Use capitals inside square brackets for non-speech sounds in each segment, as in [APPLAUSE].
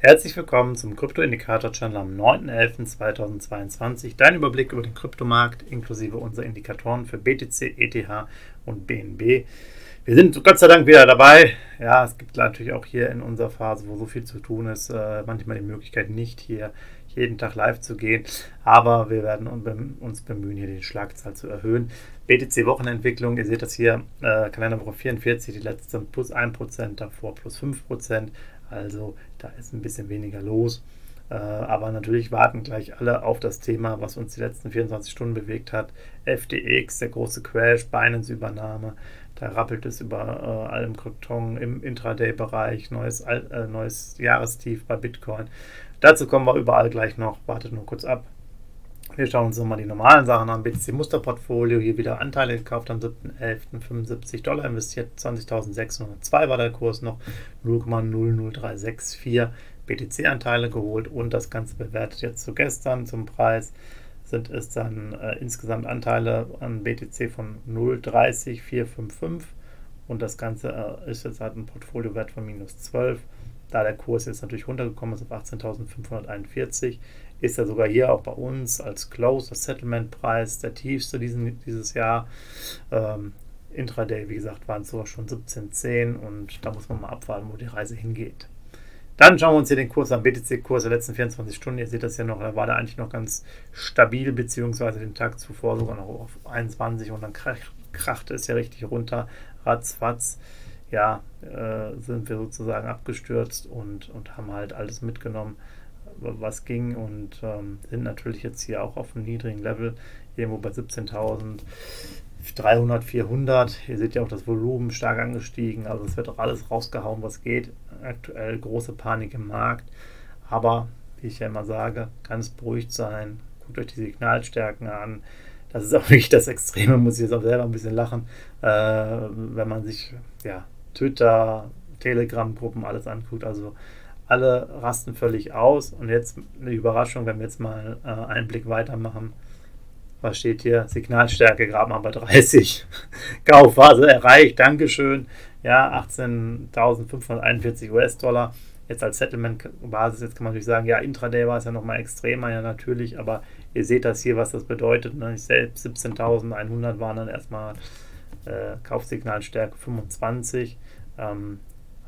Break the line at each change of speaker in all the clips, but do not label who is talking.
Herzlich willkommen zum Krypto-Indikator-Channel am 9.11.2022. Dein Überblick über den Kryptomarkt inklusive unserer Indikatoren für BTC, ETH und BNB. Wir sind Gott sei Dank wieder dabei. Ja, es gibt natürlich auch hier in unserer Phase, wo so viel zu tun ist, äh, manchmal die Möglichkeit, nicht hier jeden Tag live zu gehen. Aber wir werden uns bemühen, hier die Schlagzahl zu erhöhen. BTC-Wochenentwicklung, ihr seht das hier, äh, Kalenderwoche 44, die letzte plus 1%, davor plus 5%. Also da ist ein bisschen weniger los. Äh, aber natürlich warten gleich alle auf das Thema, was uns die letzten 24 Stunden bewegt hat. FTX, der große Crash, Binance-Übernahme. Da rappelt es über äh, allem Krypton im Intraday-Bereich, neues, äh, neues Jahrestief bei Bitcoin. Dazu kommen wir überall gleich noch. Wartet nur kurz ab. Wir schauen uns nochmal die normalen Sachen an. BTC Musterportfolio, hier wieder Anteile gekauft am 7.11. 75 Dollar investiert, 20.602 war der Kurs noch, 0,00364 BTC-Anteile geholt und das Ganze bewertet jetzt zu gestern zum Preis sind es dann äh, insgesamt Anteile an BTC von 0,30455 und das Ganze äh, ist jetzt halt ein Portfoliowert von minus 12. Da der Kurs jetzt natürlich runtergekommen ist auf 18.541, ist er sogar hier auch bei uns als Close, Settlement-Preis, der tiefste diesen, dieses Jahr. Ähm, Intraday, wie gesagt, waren es sogar schon 17,10 und da muss man mal abwarten, wo die Reise hingeht. Dann schauen wir uns hier den Kurs an, BTC-Kurs der letzten 24 Stunden. Ihr seht das ja noch, da war der eigentlich noch ganz stabil, beziehungsweise den Tag zuvor sogar noch auf 21 und dann krachte es ja richtig runter, ratzfatz. Ja, äh, sind wir sozusagen abgestürzt und, und haben halt alles mitgenommen was ging und ähm, sind natürlich jetzt hier auch auf einem niedrigen Level, irgendwo bei 17.300, 400. Ihr seht ja auch das Volumen stark angestiegen, also es wird auch alles rausgehauen, was geht. Aktuell große Panik im Markt, aber wie ich ja immer sage, es beruhigt sein. Guckt euch die Signalstärken an. Das ist auch [LAUGHS] wirklich das Extreme, muss ich jetzt auch selber ein bisschen lachen, äh, wenn man sich ja, Twitter, Telegram-Gruppen alles anguckt. Also alle rasten völlig aus. Und jetzt eine Überraschung, wenn wir jetzt mal äh, einen Blick weitermachen. Was steht hier? Signalstärke gerade mal bei 30. [LAUGHS] Kaufphase erreicht. Dankeschön. Ja, 18.541 US-Dollar. Jetzt als Settlement-Basis, jetzt kann man natürlich sagen, ja, Intraday war es ja nochmal extremer, ja, natürlich, aber ihr seht das hier, was das bedeutet. Ne? Ich selbst 17.100 waren dann erstmal äh, Kaufsignalstärke 25. Ähm,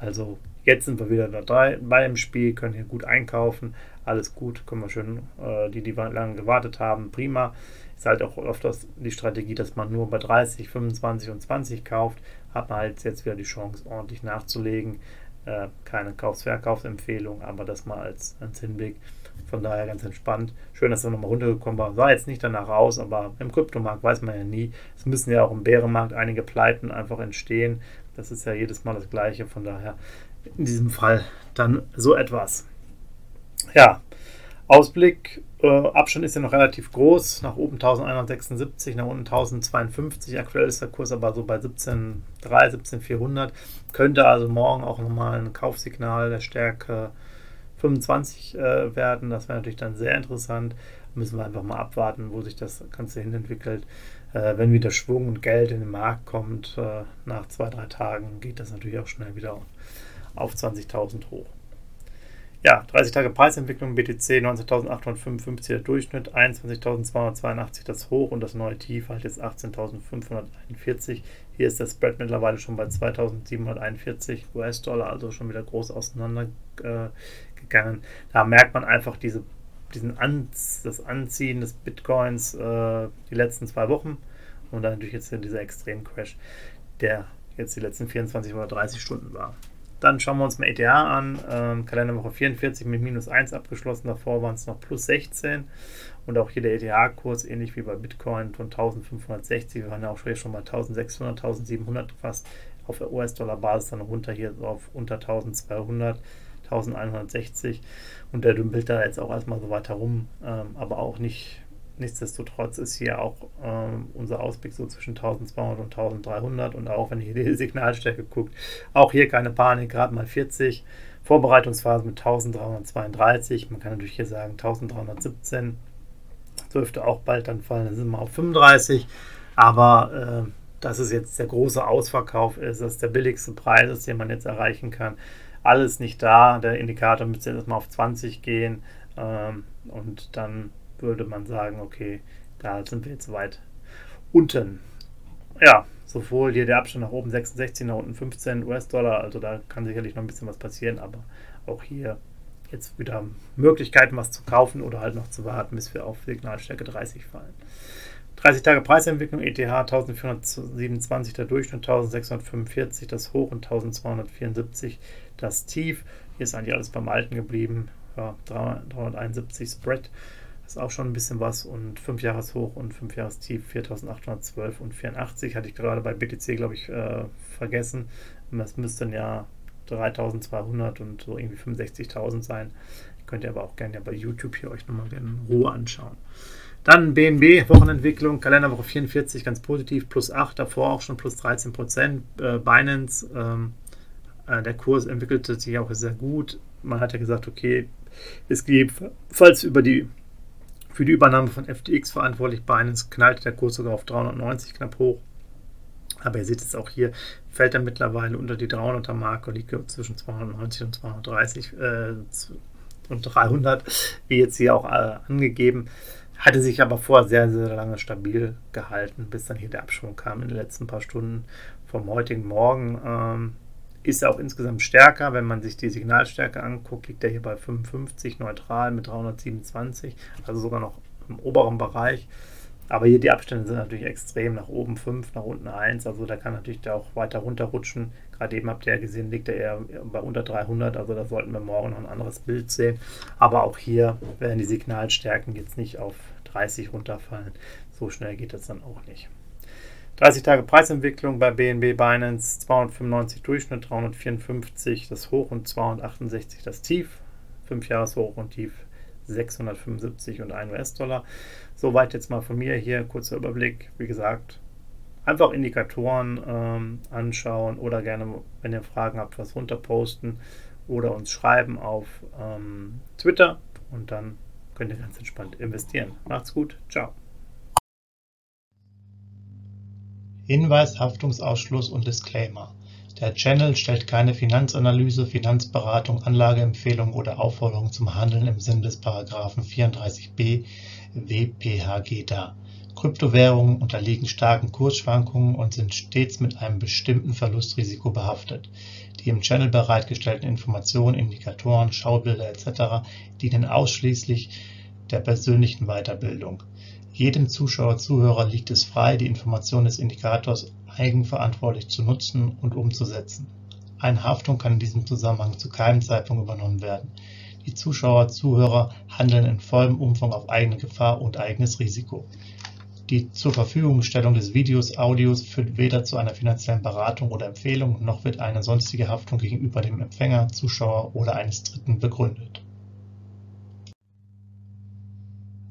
also Jetzt sind wir wieder dabei im Spiel, können hier gut einkaufen. Alles gut, können wir schön, äh, die, die lange gewartet haben, prima. Ist halt auch oft das, die Strategie, dass man nur bei 30, 25 und 20 kauft. Hat man halt jetzt wieder die Chance, ordentlich nachzulegen. Äh, keine Kaufs-Verkaufsempfehlung, aber das mal als, als Hinblick. Von daher ganz entspannt. Schön, dass er nochmal runtergekommen war. Sah jetzt nicht danach aus, aber im Kryptomarkt weiß man ja nie. Es müssen ja auch im Bärenmarkt einige Pleiten einfach entstehen. Das ist ja jedes Mal das Gleiche. Von daher in diesem Fall dann so etwas. Ja, Ausblick, äh, Abstand ist ja noch relativ groß, nach oben 1176, nach unten 1052, aktuell ist der Kurs aber so bei 17,3, 17,400, könnte also morgen auch nochmal ein Kaufsignal der Stärke 25 äh, werden, das wäre natürlich dann sehr interessant, müssen wir einfach mal abwarten, wo sich das Ganze hin entwickelt. Äh, wenn wieder Schwung und Geld in den Markt kommt, äh, nach zwei, drei Tagen geht das natürlich auch schnell wieder. auf 20.000 hoch. Ja, 30 Tage Preisentwicklung BTC 19.855 der Durchschnitt, 21.282 das Hoch und das neue Tief halt jetzt 18.541. Hier ist der Spread mittlerweile schon bei 2.741 US-Dollar, also schon wieder groß auseinandergegangen. Äh, da merkt man einfach diese, diesen An das Anziehen des Bitcoins äh, die letzten zwei Wochen und dann natürlich jetzt dieser Extrem-Crash, der jetzt die letzten 24 oder 30 Stunden war. Dann schauen wir uns mal ETH an. Ähm, Kalenderwoche 44 mit minus 1 abgeschlossen. Davor waren es noch plus 16. Und auch hier der ETH-Kurs, ähnlich wie bei Bitcoin, von 1560. Wir waren ja auch schon bei 1600, 1700 fast auf der US-Dollar-Basis. Dann runter hier auf unter 1200, 1160. Und der dümpelt da jetzt auch erstmal so weiter rum. Ähm, aber auch nicht nichtsdestotrotz ist hier auch äh, unser Ausblick so zwischen 1200 und 1300 und auch wenn ihr die [LAUGHS] Signalstärke guckt, auch hier keine Panik, gerade mal 40. Vorbereitungsphase mit 1332. Man kann natürlich hier sagen 1317. Dürfte auch bald dann fallen, dann sind wir auf 35. Aber äh, dass es jetzt der große Ausverkauf ist, dass der billigste Preis ist, den man jetzt erreichen kann. Alles nicht da. Der Indikator müsste jetzt mal auf 20 gehen. Ähm, und dann würde man sagen, okay, da sind wir jetzt weit unten. Ja, sowohl hier der Abstand nach oben 66, nach unten 15 US-Dollar, also da kann sicherlich noch ein bisschen was passieren, aber auch hier jetzt wieder Möglichkeiten, was zu kaufen oder halt noch zu warten, bis wir auf Signalstärke 30 fallen. 30 Tage Preisentwicklung, ETH 1427, der Durchschnitt 1645, das Hoch und 1274, das Tief. Hier ist eigentlich alles beim Alten geblieben. Ja, 371 Spread ist auch schon ein bisschen was und 5 Jahres Hoch und 5 Jahres Tief 4812 und 84 hatte ich gerade bei BTC glaube ich äh, vergessen. Das müssten ja 3200 und so irgendwie 65.000 sein. Könnt ihr aber auch gerne ja bei YouTube hier euch nochmal in Ruhe anschauen. Dann BNB, Wochenentwicklung, Kalenderwoche 44, ganz positiv, plus 8, davor auch schon plus 13 Prozent. Äh, Binance, ähm, äh, der Kurs entwickelte sich auch sehr gut. Man hat ja gesagt, okay, es geht, falls über die für die Übernahme von FTX verantwortlich. Binance knallte der Kurs sogar auf 390 knapp hoch. Aber ihr seht es auch hier, fällt er mittlerweile unter die 300er Marke, liegt zwischen 290 und 230 äh, und 300, wie jetzt hier auch äh, angegeben. Hatte sich aber vorher sehr, sehr lange stabil gehalten, bis dann hier der Abschwung kam in den letzten paar Stunden vom heutigen Morgen. Ähm, ist auch insgesamt stärker. Wenn man sich die Signalstärke anguckt, liegt er hier bei 55 neutral mit 327, also sogar noch im oberen Bereich. Aber hier die Abstände sind natürlich extrem. Nach oben 5, nach unten 1. Also da kann natürlich der auch weiter runterrutschen. Gerade eben habt ihr ja gesehen, liegt er eher bei unter 300. Also da sollten wir morgen noch ein anderes Bild sehen. Aber auch hier werden die Signalstärken jetzt nicht auf 30 runterfallen. So schnell geht das dann auch nicht. 30 Tage Preisentwicklung bei BNB Binance 295 Durchschnitt, 354 das Hoch und 268 das Tief. 5 Jahres Hoch und Tief 675 und 1 US-Dollar. Soweit jetzt mal von mir hier, kurzer Überblick. Wie gesagt, einfach Indikatoren ähm, anschauen oder gerne, wenn ihr Fragen habt, was runterposten oder uns schreiben auf ähm, Twitter und dann könnt ihr ganz entspannt investieren. Macht's gut, ciao.
Hinweis, Haftungsausschluss und Disclaimer: Der Channel stellt keine Finanzanalyse, Finanzberatung, Anlageempfehlung oder Aufforderung zum Handeln im Sinne des § 34b WPHG dar. Kryptowährungen unterliegen starken Kursschwankungen und sind stets mit einem bestimmten Verlustrisiko behaftet. Die im Channel bereitgestellten Informationen, Indikatoren, Schaubilder etc. dienen ausschließlich der persönlichen Weiterbildung jedem Zuschauer/Zuhörer liegt es frei, die Informationen des Indikators eigenverantwortlich zu nutzen und umzusetzen. Eine Haftung kann in diesem Zusammenhang zu keinem Zeitpunkt übernommen werden. Die Zuschauer/Zuhörer handeln in vollem Umfang auf eigene Gefahr und eigenes Risiko. Die Zurverfügungstellung des Videos, Audios führt weder zu einer finanziellen Beratung oder Empfehlung, noch wird eine sonstige Haftung gegenüber dem Empfänger, Zuschauer oder eines Dritten begründet